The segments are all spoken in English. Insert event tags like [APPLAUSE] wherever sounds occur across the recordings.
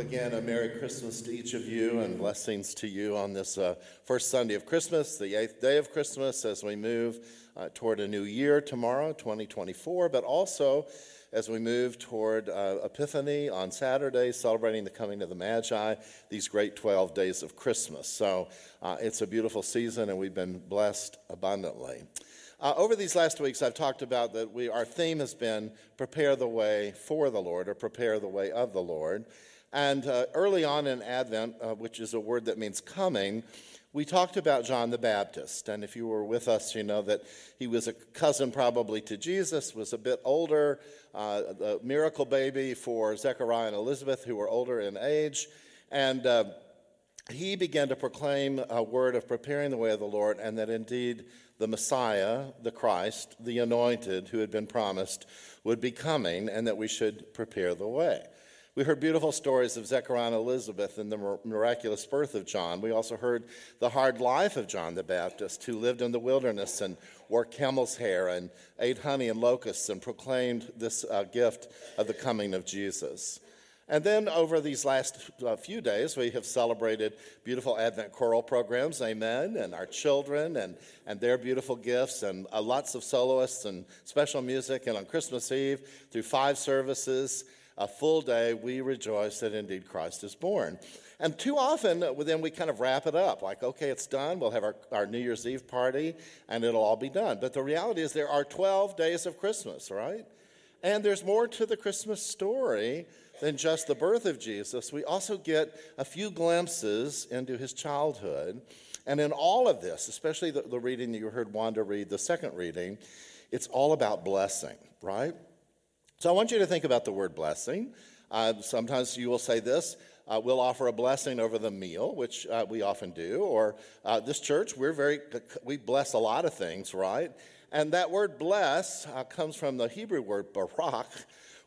again, a Merry Christmas to each of you and blessings to you on this uh, first Sunday of Christmas, the eighth day of Christmas, as we move uh, toward a new year tomorrow, 2024, but also as we move toward uh, Epiphany on Saturday, celebrating the coming of the Magi, these great 12 days of Christmas. So uh, it's a beautiful season, and we've been blessed abundantly. Uh, over these last weeks, I've talked about that we, our theme has been prepare the way for the Lord or prepare the way of the Lord. And uh, early on in Advent, uh, which is a word that means coming, we talked about John the Baptist. And if you were with us, you know that he was a cousin probably to Jesus, was a bit older, uh, the miracle baby for Zechariah and Elizabeth, who were older in age. And uh, he began to proclaim a word of preparing the way of the Lord, and that indeed the Messiah, the Christ, the anointed who had been promised, would be coming, and that we should prepare the way. We heard beautiful stories of Zechariah and Elizabeth and the miraculous birth of John. We also heard the hard life of John the Baptist, who lived in the wilderness and wore camel's hair and ate honey and locusts and proclaimed this uh, gift of the coming of Jesus. And then over these last uh, few days, we have celebrated beautiful Advent choral programs, amen, and our children and, and their beautiful gifts, and uh, lots of soloists and special music. And on Christmas Eve, through five services, a full day, we rejoice that indeed Christ is born. And too often, uh, then we kind of wrap it up like, okay, it's done. We'll have our, our New Year's Eve party and it'll all be done. But the reality is, there are 12 days of Christmas, right? And there's more to the Christmas story than just the birth of Jesus. We also get a few glimpses into his childhood. And in all of this, especially the, the reading that you heard Wanda read, the second reading, it's all about blessing, right? So I want you to think about the word blessing. Uh, sometimes you will say this uh, we'll offer a blessing over the meal, which uh, we often do. Or uh, this church, we're very, we bless a lot of things, right? And that word bless uh, comes from the Hebrew word barak,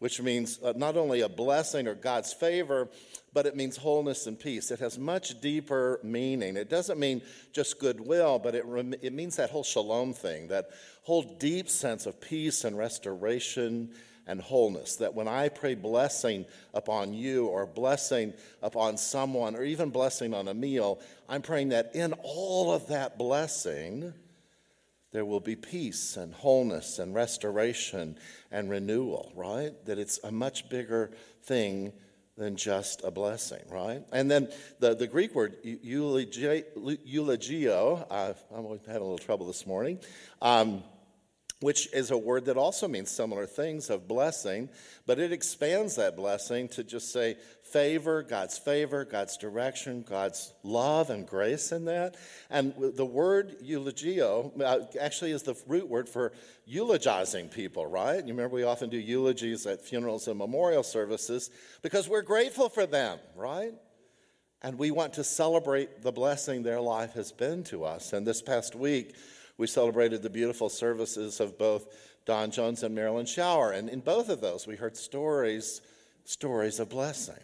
which means uh, not only a blessing or God's favor, but it means wholeness and peace. It has much deeper meaning. It doesn't mean just goodwill, but it, rem- it means that whole shalom thing, that whole deep sense of peace and restoration and wholeness. That when I pray blessing upon you or blessing upon someone or even blessing on a meal, I'm praying that in all of that blessing, there will be peace and wholeness and restoration and renewal, right? That it's a much bigger thing than just a blessing, right? And then the, the Greek word eulogio, uh, I'm having a little trouble this morning. Um, which is a word that also means similar things of blessing, but it expands that blessing to just say favor, God's favor, God's direction, God's love and grace in that. And the word eulogio uh, actually is the root word for eulogizing people, right? You remember we often do eulogies at funerals and memorial services because we're grateful for them, right? And we want to celebrate the blessing their life has been to us. And this past week, we celebrated the beautiful services of both Don Jones and Marilyn Shower. And in both of those, we heard stories, stories of blessing.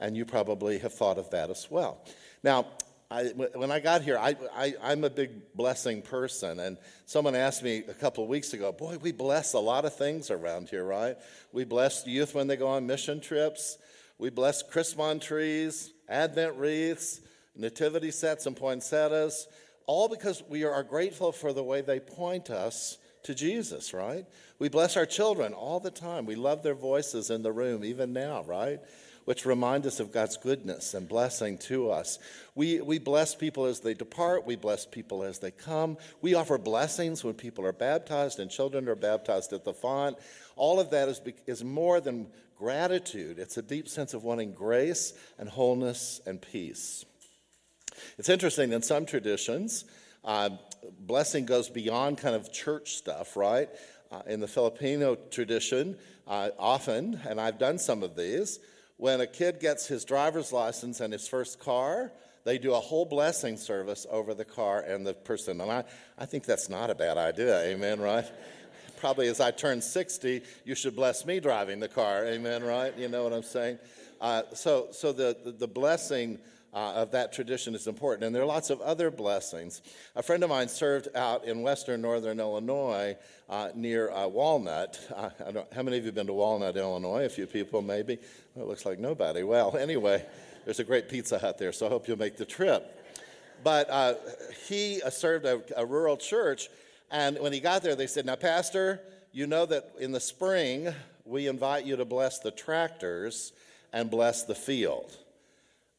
And you probably have thought of that as well. Now, I, when I got here, I, am a big blessing person. And someone asked me a couple of weeks ago, Boy, we bless a lot of things around here, right? We bless youth when they go on mission trips, we bless Christmas trees, Advent wreaths, nativity sets and poinsettias all because we are grateful for the way they point us to Jesus, right? We bless our children all the time. We love their voices in the room, even now, right? Which remind us of God's goodness and blessing to us. We, we bless people as they depart. We bless people as they come. We offer blessings when people are baptized and children are baptized at the font. All of that is, is more than gratitude, it's a deep sense of wanting grace and wholeness and peace. It's interesting, in some traditions, uh, blessing goes beyond kind of church stuff, right? Uh, in the Filipino tradition, uh, often, and I've done some of these, when a kid gets his driver's license and his first car, they do a whole blessing service over the car and the person. And I, I think that's not a bad idea, amen, right? [LAUGHS] Probably as I turn 60, you should bless me driving the car, amen, right? You know what I'm saying? Uh, so so the, the, the blessing uh, of that tradition is important. And there are lots of other blessings. A friend of mine served out in western northern Illinois uh, near uh, Walnut. Uh, how many of you have been to Walnut, Illinois? A few people, maybe. Well, it looks like nobody. Well, anyway, there's a great Pizza Hut there, so I hope you'll make the trip. But uh, he uh, served a, a rural church, and when he got there, they said, Now, Pastor, you know that in the spring we invite you to bless the tractors and bless the field.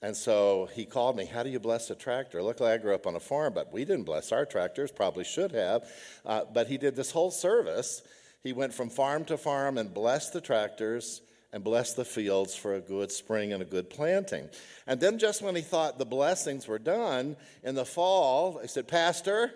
And so he called me, How do you bless a tractor? Luckily, I grew up on a farm, but we didn't bless our tractors, probably should have. Uh, but he did this whole service. He went from farm to farm and blessed the tractors and blessed the fields for a good spring and a good planting. And then, just when he thought the blessings were done, in the fall, he said, Pastor,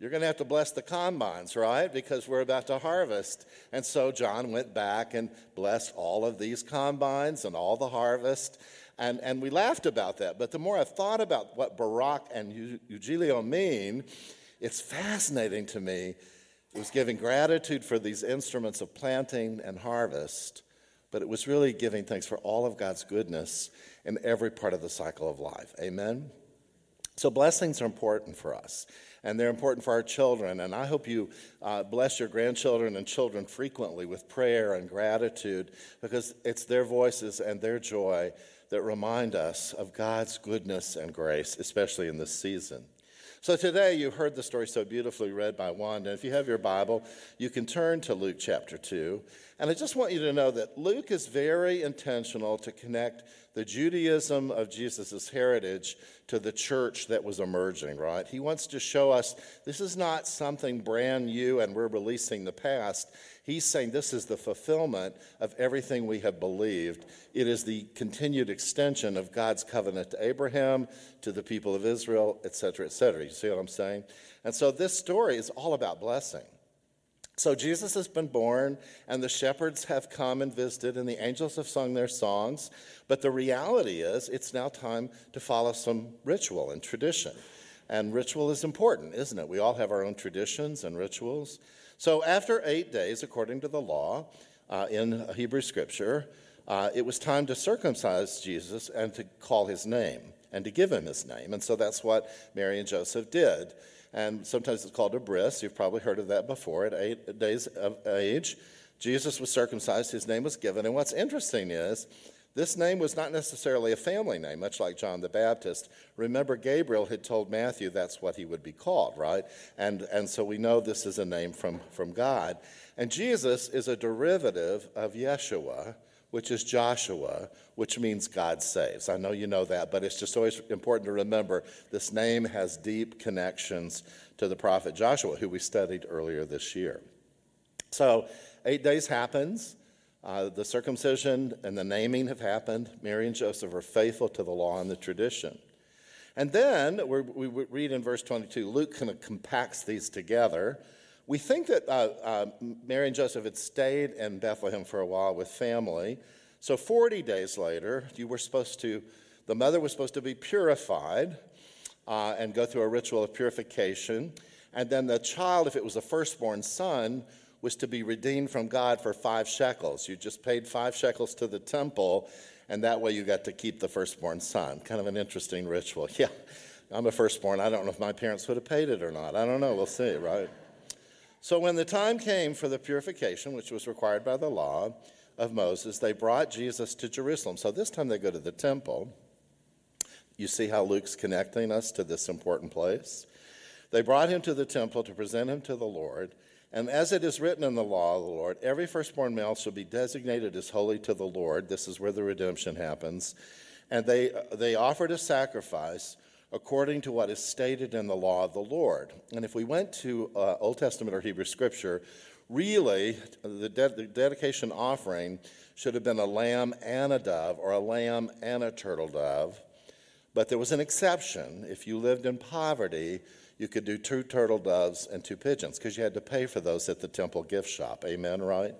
you're going to have to bless the combines, right? Because we're about to harvest. And so John went back and blessed all of these combines and all the harvest. And, and we laughed about that. But the more I've thought about what Barak and Eugilio mean, it's fascinating to me. It was giving gratitude for these instruments of planting and harvest, but it was really giving thanks for all of God's goodness in every part of the cycle of life. Amen? So, blessings are important for us, and they're important for our children. And I hope you uh, bless your grandchildren and children frequently with prayer and gratitude because it's their voices and their joy that remind us of God's goodness and grace, especially in this season. So today you heard the story so beautifully read by Wanda. If you have your Bible, you can turn to Luke chapter 2. And I just want you to know that Luke is very intentional to connect the Judaism of Jesus' heritage to the church that was emerging, right? He wants to show us this is not something brand new and we're releasing the past. He's saying this is the fulfillment of everything we have believed. It is the continued extension of God's covenant to Abraham, to the people of Israel, etc., etc. You see what I'm saying? And so this story is all about blessing. So Jesus has been born, and the shepherds have come and visited, and the angels have sung their songs. But the reality is, it's now time to follow some ritual and tradition. And ritual is important, isn't it? We all have our own traditions and rituals. So after eight days, according to the law uh, in Hebrew scripture, uh, it was time to circumcise Jesus and to call his name and to give him his name. And so that's what Mary and Joseph did and sometimes it's called a bris. You've probably heard of that before. At eight days of age, Jesus was circumcised, his name was given. And what's interesting is, this name was not necessarily a family name, much like John the Baptist. Remember, Gabriel had told Matthew that's what he would be called, right? And, and so we know this is a name from, from God. And Jesus is a derivative of Yeshua, which is Joshua, which means God saves. I know you know that, but it's just always important to remember this name has deep connections to the prophet Joshua, who we studied earlier this year. So, eight days happens. Uh, the circumcision and the naming have happened. Mary and Joseph are faithful to the law and the tradition. And then we read in verse 22, Luke kind of compacts these together we think that uh, uh, Mary and Joseph had stayed in Bethlehem for a while with family. So 40 days later, you were supposed to, the mother was supposed to be purified uh, and go through a ritual of purification. And then the child, if it was a firstborn son, was to be redeemed from God for five shekels. You just paid five shekels to the temple, and that way you got to keep the firstborn son. Kind of an interesting ritual. [LAUGHS] Yeah, I'm a firstborn. I don't know if my parents would have paid it or not. I don't know. We'll see, right? So when the time came for the purification, which was required by the law of Moses, they brought Jesus to Jerusalem. So this time they go to the temple. You see how Luke's connecting us to this important place? They brought him to the temple to present him to the Lord. And as it is written in the law of the Lord, every firstborn male shall be designated as holy to the Lord. This is where the redemption happens. And they, they offered a sacrifice according to what is stated in the law of the Lord. And if we went to uh, Old Testament or Hebrew scripture, really the, de- the, dedication offering should have been a lamb and a dove, or a lamb and a turtle dove. But there was an exception. If you lived in poverty, you could do two turtle doves and two pigeons because you had to pay for those at the temple gift shop. Amen, right?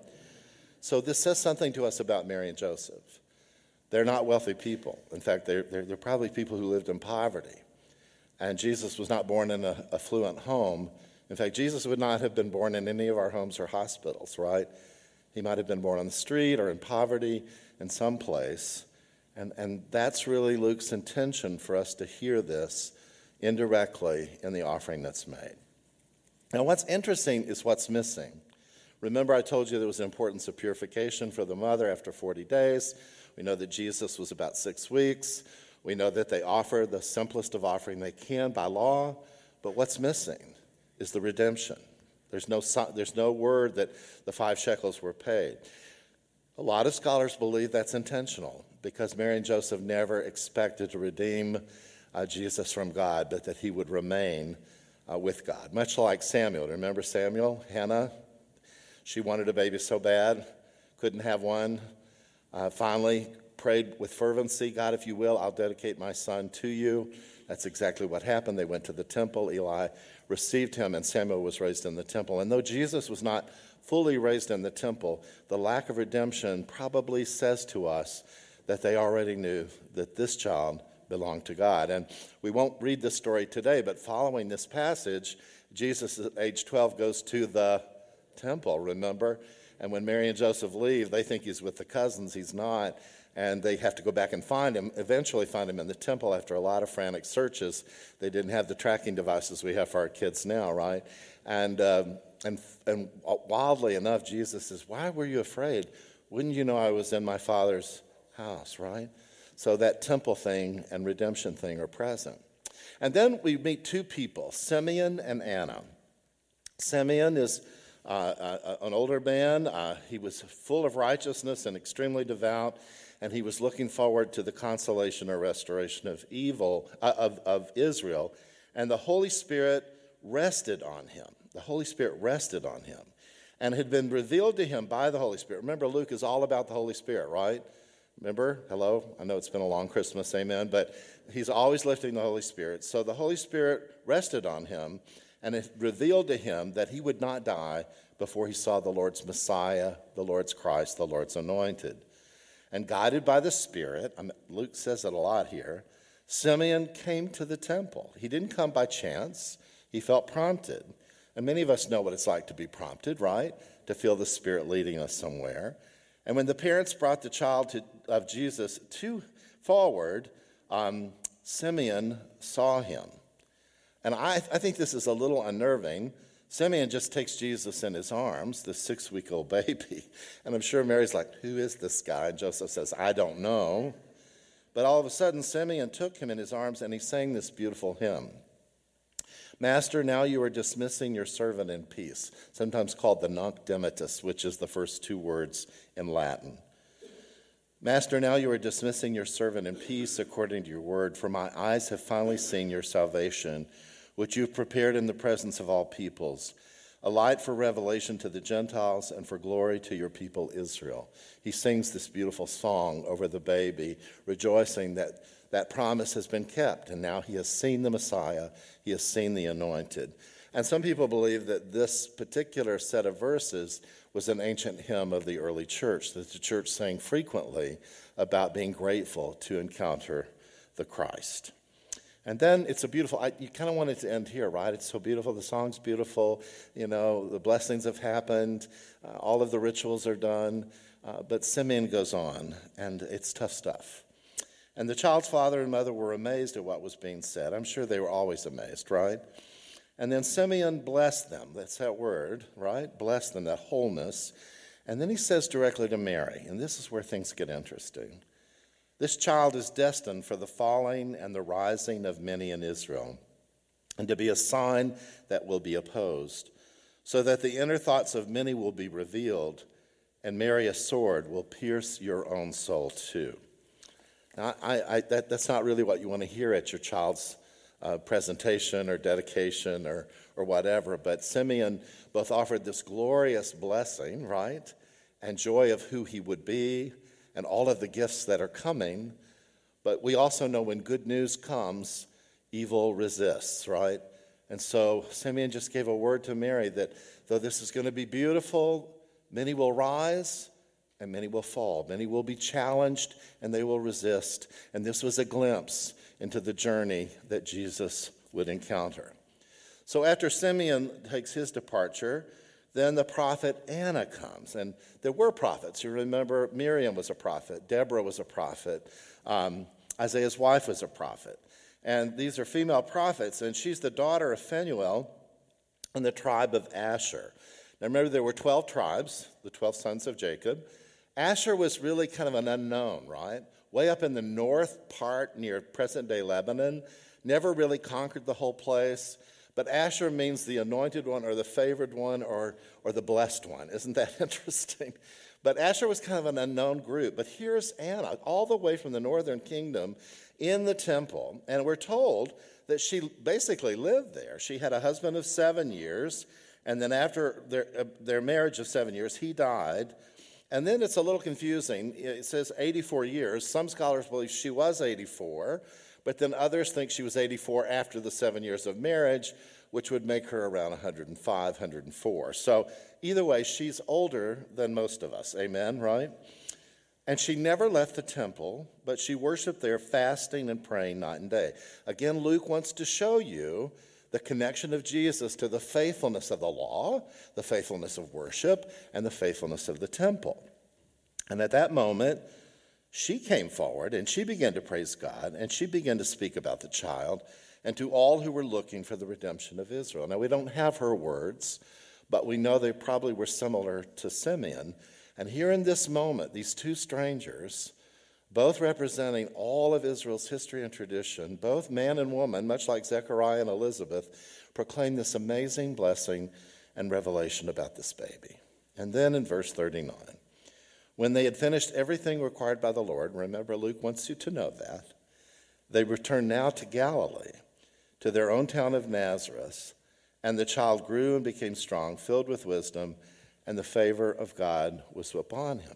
So this says something to us about Mary and Joseph. They're not wealthy people. In fact, they're, they're, they're, probably people who lived in poverty. And Jesus was not born in an affluent home. In fact, Jesus would not have been born in any of our homes or hospitals, right? He might have been born on the street or in poverty in some place. And, and that's really Luke's intention for us to hear this indirectly in the offering that's made. Now, what's interesting is what's missing. Remember, I told you there was an importance of purification for the mother after 40 days. We know that Jesus was about six weeks. We know that they offer the simplest of offering they can by law. But what's missing is the redemption. There's no, there's no word that the five shekels were paid. A lot of scholars believe that's intentional because Mary and Joseph never expected to redeem uh, Jesus from God, but that he would remain uh, with God. Much like Samuel. Remember Samuel? Hannah? She wanted a baby so bad, couldn't have one. Uh, finally, prayed with fervency God, if you will, I'll dedicate my son to you. That's exactly what happened. They went to the temple. Eli received him, and Samuel was raised in the temple. And though Jesus was not fully raised in the temple, the lack of redemption probably says to us that they already knew that this child belonged to God. And we won't read this story today, but following this passage, Jesus at age 12 goes to the temple, remember? And when Mary and Joseph leave, they think he's with the cousins. He's not. And they have to go back and find him, eventually find him in the temple after a lot of frantic searches. They didn't have the tracking devices we have for our kids now, right? And, um, and, and wildly enough, Jesus says, Why were you afraid? Wouldn't you know I was in my Father's house, right? So that temple thing and redemption thing are present. And then we meet two people, Simeon and Anna. Simeon is uh, uh, an older man. Uh, he was full of righteousness and extremely devout, and he was looking forward to the consolation or restoration of evil uh, of, of Israel. And the Holy Spirit rested on him. The Holy Spirit rested on him and had been revealed to him by the Holy Spirit. Remember, Luke is all about the Holy Spirit, right? Remember? Hello? I know it's been a long Christmas, amen, but he's always lifting the Holy Spirit. So the Holy Spirit rested on him and it revealed to him that he would not die before he saw the Lord's Messiah, the Lord's Christ, the Lord's anointed. And guided by the Spirit, Luke says it a lot here, Simeon came to the temple. He didn't come by chance, he felt prompted. And many of us know what it's like to be prompted, right? To feel the Spirit leading us somewhere. And when the parents brought the child to, of Jesus to forward, um, Simeon saw him. And I, I think this is a little unnerving. Simeon just takes Jesus in his arms, the six week old baby. [LAUGHS] And I'm sure Mary's like, Who is this guy? And Joseph says, I don't know. But all of a sudden, Simeon took him in his arms and he sang this beautiful hymn Master, now you are dismissing your servant in peace, sometimes called the Nunc Dimittis, which is the first two words in Latin. Master, now you are dismissing your servant in peace according to your word, for my eyes have finally seen your salvation, which you've prepared in the presence of all peoples, a light for revelation to the Gentiles and for glory to your people Israel. He sings this beautiful song over the baby, rejoicing that that promise has been kept, and now he has seen the Messiah, he has seen the anointed. And some people believe that this particular set of verses was an ancient hymn of the early church that the church sang frequently about being grateful to encounter the Christ. And then it's a beautiful, I, you kind of want it to end here, right? It's so beautiful. The song's beautiful. You know, the blessings have happened. Uh, all of the rituals are done. Uh, but Simeon goes on, and it's tough stuff. And the child's father and mother were amazed at what was being said. I'm sure they were always amazed, right? And then Simeon blessed them. That's that word, right? Bless them, that wholeness. And then he says directly to Mary, and this is where things get interesting. This child is destined for the falling and the rising of many in Israel, and to be a sign that will be opposed, so that the inner thoughts of many will be revealed, and Mary, a sword, will pierce your own soul too. Now, I, I, that, that's not really what you want to hear at your child's uh, presentation or dedication or, or whatever, but Simeon both offered this glorious blessing, right, and joy of who he would be and all of the gifts that are coming. But we also know when good news comes, evil resists, right? And so Simeon just gave a word to Mary that though this is going to be beautiful, many will rise and many will fall. Many will be challenged and they will resist. And this was a glimpse into the journey that Jesus would encounter. So after Simeon takes his departure, then the prophet Anna comes. And there were prophets. You remember Miriam was a prophet, Deborah was a prophet, Um, Isaiah's wife was a prophet. And these are female prophets, and she's the daughter of Phanuel in the tribe of Asher. Now remember, there were 12 tribes, the 12 sons of Jacob. Asher was really kind of an unknown, right? Way up in the north part near present day Lebanon, never really conquered the whole place. But Asher means the anointed one or the favored one or, or the blessed one. Isn't that [LAUGHS] interesting? But Asher was kind of an unknown group. But here's Anna, all the way from the northern kingdom in the temple. And we're told that she basically lived there. She had a husband of seven years. And then after their, uh, their marriage of seven years, he died. And then it's a little confusing. It says 84 years. Some scholars believe she was 84, but then others think she was 84 after the seven years of marriage, which would make her around 105, 104. So either way, she's older than most of us. Amen, right? And she never left the temple, but she worshiped there, fasting and praying night and day. Again, Luke wants to show you the connection of Jesus to the faithfulness of the law, the faithfulness of worship, and the faithfulness of the temple. And at that moment, she came forward and she began to praise God and she began to speak about the child and to all who were looking for the redemption of Israel. Now, we don't have her words, but we know they probably were similar to Simeon. And here in this moment, these two strangers, both representing all of Israel's history and tradition, both man and woman, much like Zechariah and Elizabeth, proclaim this amazing blessing and revelation about this baby. And then in verse 39, when they had finished everything required by the Lord, remember Luke wants you to know that, they returned now to Galilee, to their own town of Nazareth, and the child grew and became strong, filled with wisdom, and the favor of God was upon him.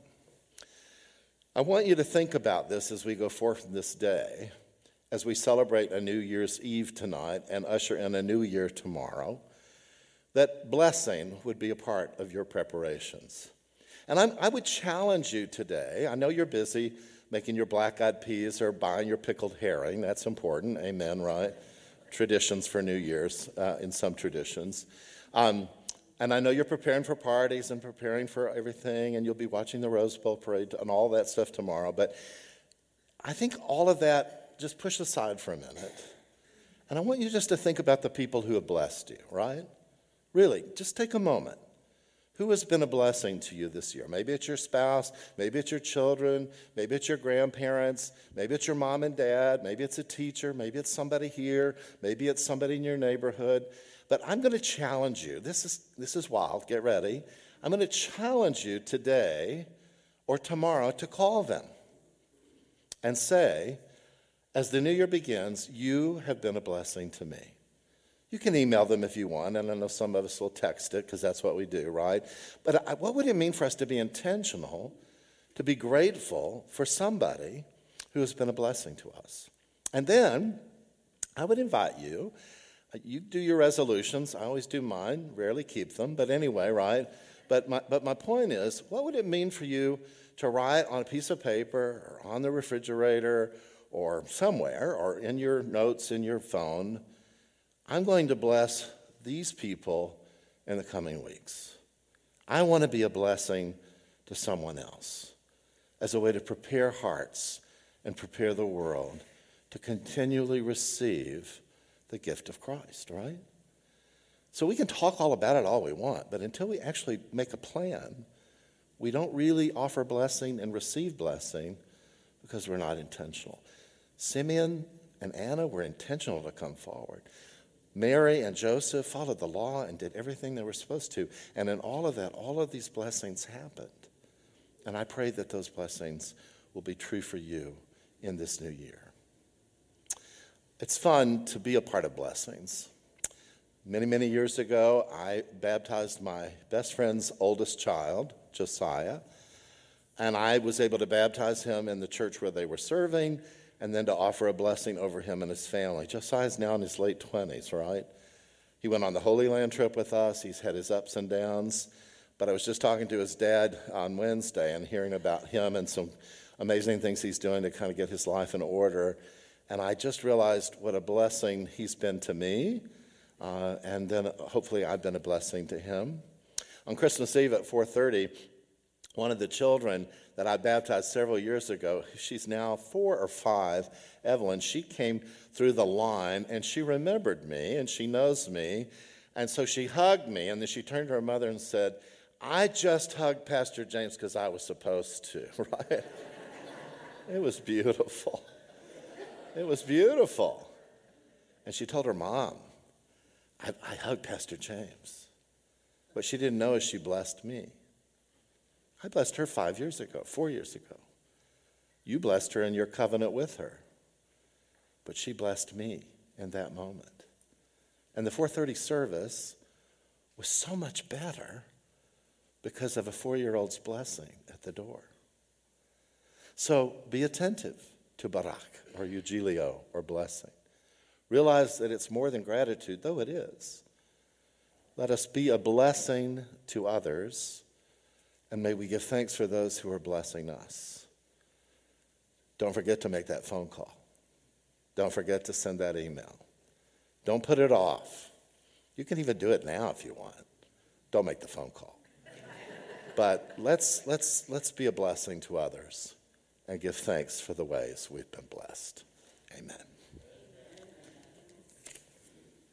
I want you to think about this as we go forth this day, as we celebrate a New Year's Eve tonight and usher in a new year tomorrow, that blessing would be a part of your preparations. And I'm, i would challenge you today. I know you're busy making your black eyed peas or buying your pickled herring. That's important. Amen, right? Traditions for New Year's uh, in some traditions. Um, and I know you're preparing for parties and preparing for everything, and you'll be watching the Rose Bowl parade and all that stuff tomorrow. But I think all of that just push aside for a minute. And I want you just to think about the people who have blessed you, right? Really, just take a moment. Who has been a blessing to you this year? Maybe it's your spouse, maybe it's your children, maybe it's your grandparents, maybe it's your mom and dad, maybe it's a teacher, maybe it's somebody here, maybe it's somebody in your neighborhood. But I'm going to challenge you. This is, this is wild. Get ready. I'm going to challenge you today or tomorrow to call them and say, as the new year begins, you have been a blessing to me. You can email them if you want, and I know some of us will text it because that's what we do, right? But I, what would it mean for us to be intentional, to be grateful for somebody who has been a blessing to us? And then I would invite you uh, you do your resolutions. I always do mine, rarely keep them, but anyway, right? But my, but my point is, what would it mean for you to write on a piece of paper or on the refrigerator or somewhere or in your notes in your phone? I'm going to bless these people in the coming weeks. I want to be a blessing to someone else as a way to prepare hearts and prepare the world to continually receive the gift of Christ, right? So we can talk all about it all we want, but until we actually make a plan, we don't really offer blessing and receive blessing because we're not intentional. Simeon and Anna were intentional to come forward. Mary and Joseph followed the law and did everything they were supposed to. And in all of that, all of these blessings happened. And I pray that those blessings will be true for you in this new year. It's fun to be a part of blessings. Many, many years ago, I baptized my best friend's oldest child, Josiah, and I was able to baptize him in the church where they were serving and then to offer a blessing over him and his family. Josiah's now in his late 20s, right? He went on the Holy Land trip with us. He's had his ups and downs. But I was just talking to his dad on Wednesday and hearing about him and some amazing things he's doing to kind of get his life in order. And I just realized what a blessing he's been to me. Uh, and then hopefully I've been a blessing to him. On Christmas Eve at 4:30, one of the children that I baptized several years ago, she's now four or five, Evelyn, she came through the line and she remembered me and she knows me. And so she hugged me and then she turned to her mother and said, I just hugged Pastor James because I was supposed to, [LAUGHS] right? it was beautiful. It was beautiful. And she told her mom, I, I hugged Pastor James. What she didn't know is she blessed me. I blessed her five years ago, four years ago. You blessed her in your covenant with her. But she blessed me in that moment. And the 430 service was so much better because of a four year old's blessing at the door. So be attentive to barak or eugilio or blessing. Realize that it's more than gratitude, though it is. Let us be a blessing to others and may we give thanks for those who are blessing us. Don't forget to make that phone call. Don't forget to send that email. Don't put it off. You can even do it now if you want. Don't make the phone call. but let's, let's, let's be a blessing to others and give thanks for the ways we've been blessed. Amen.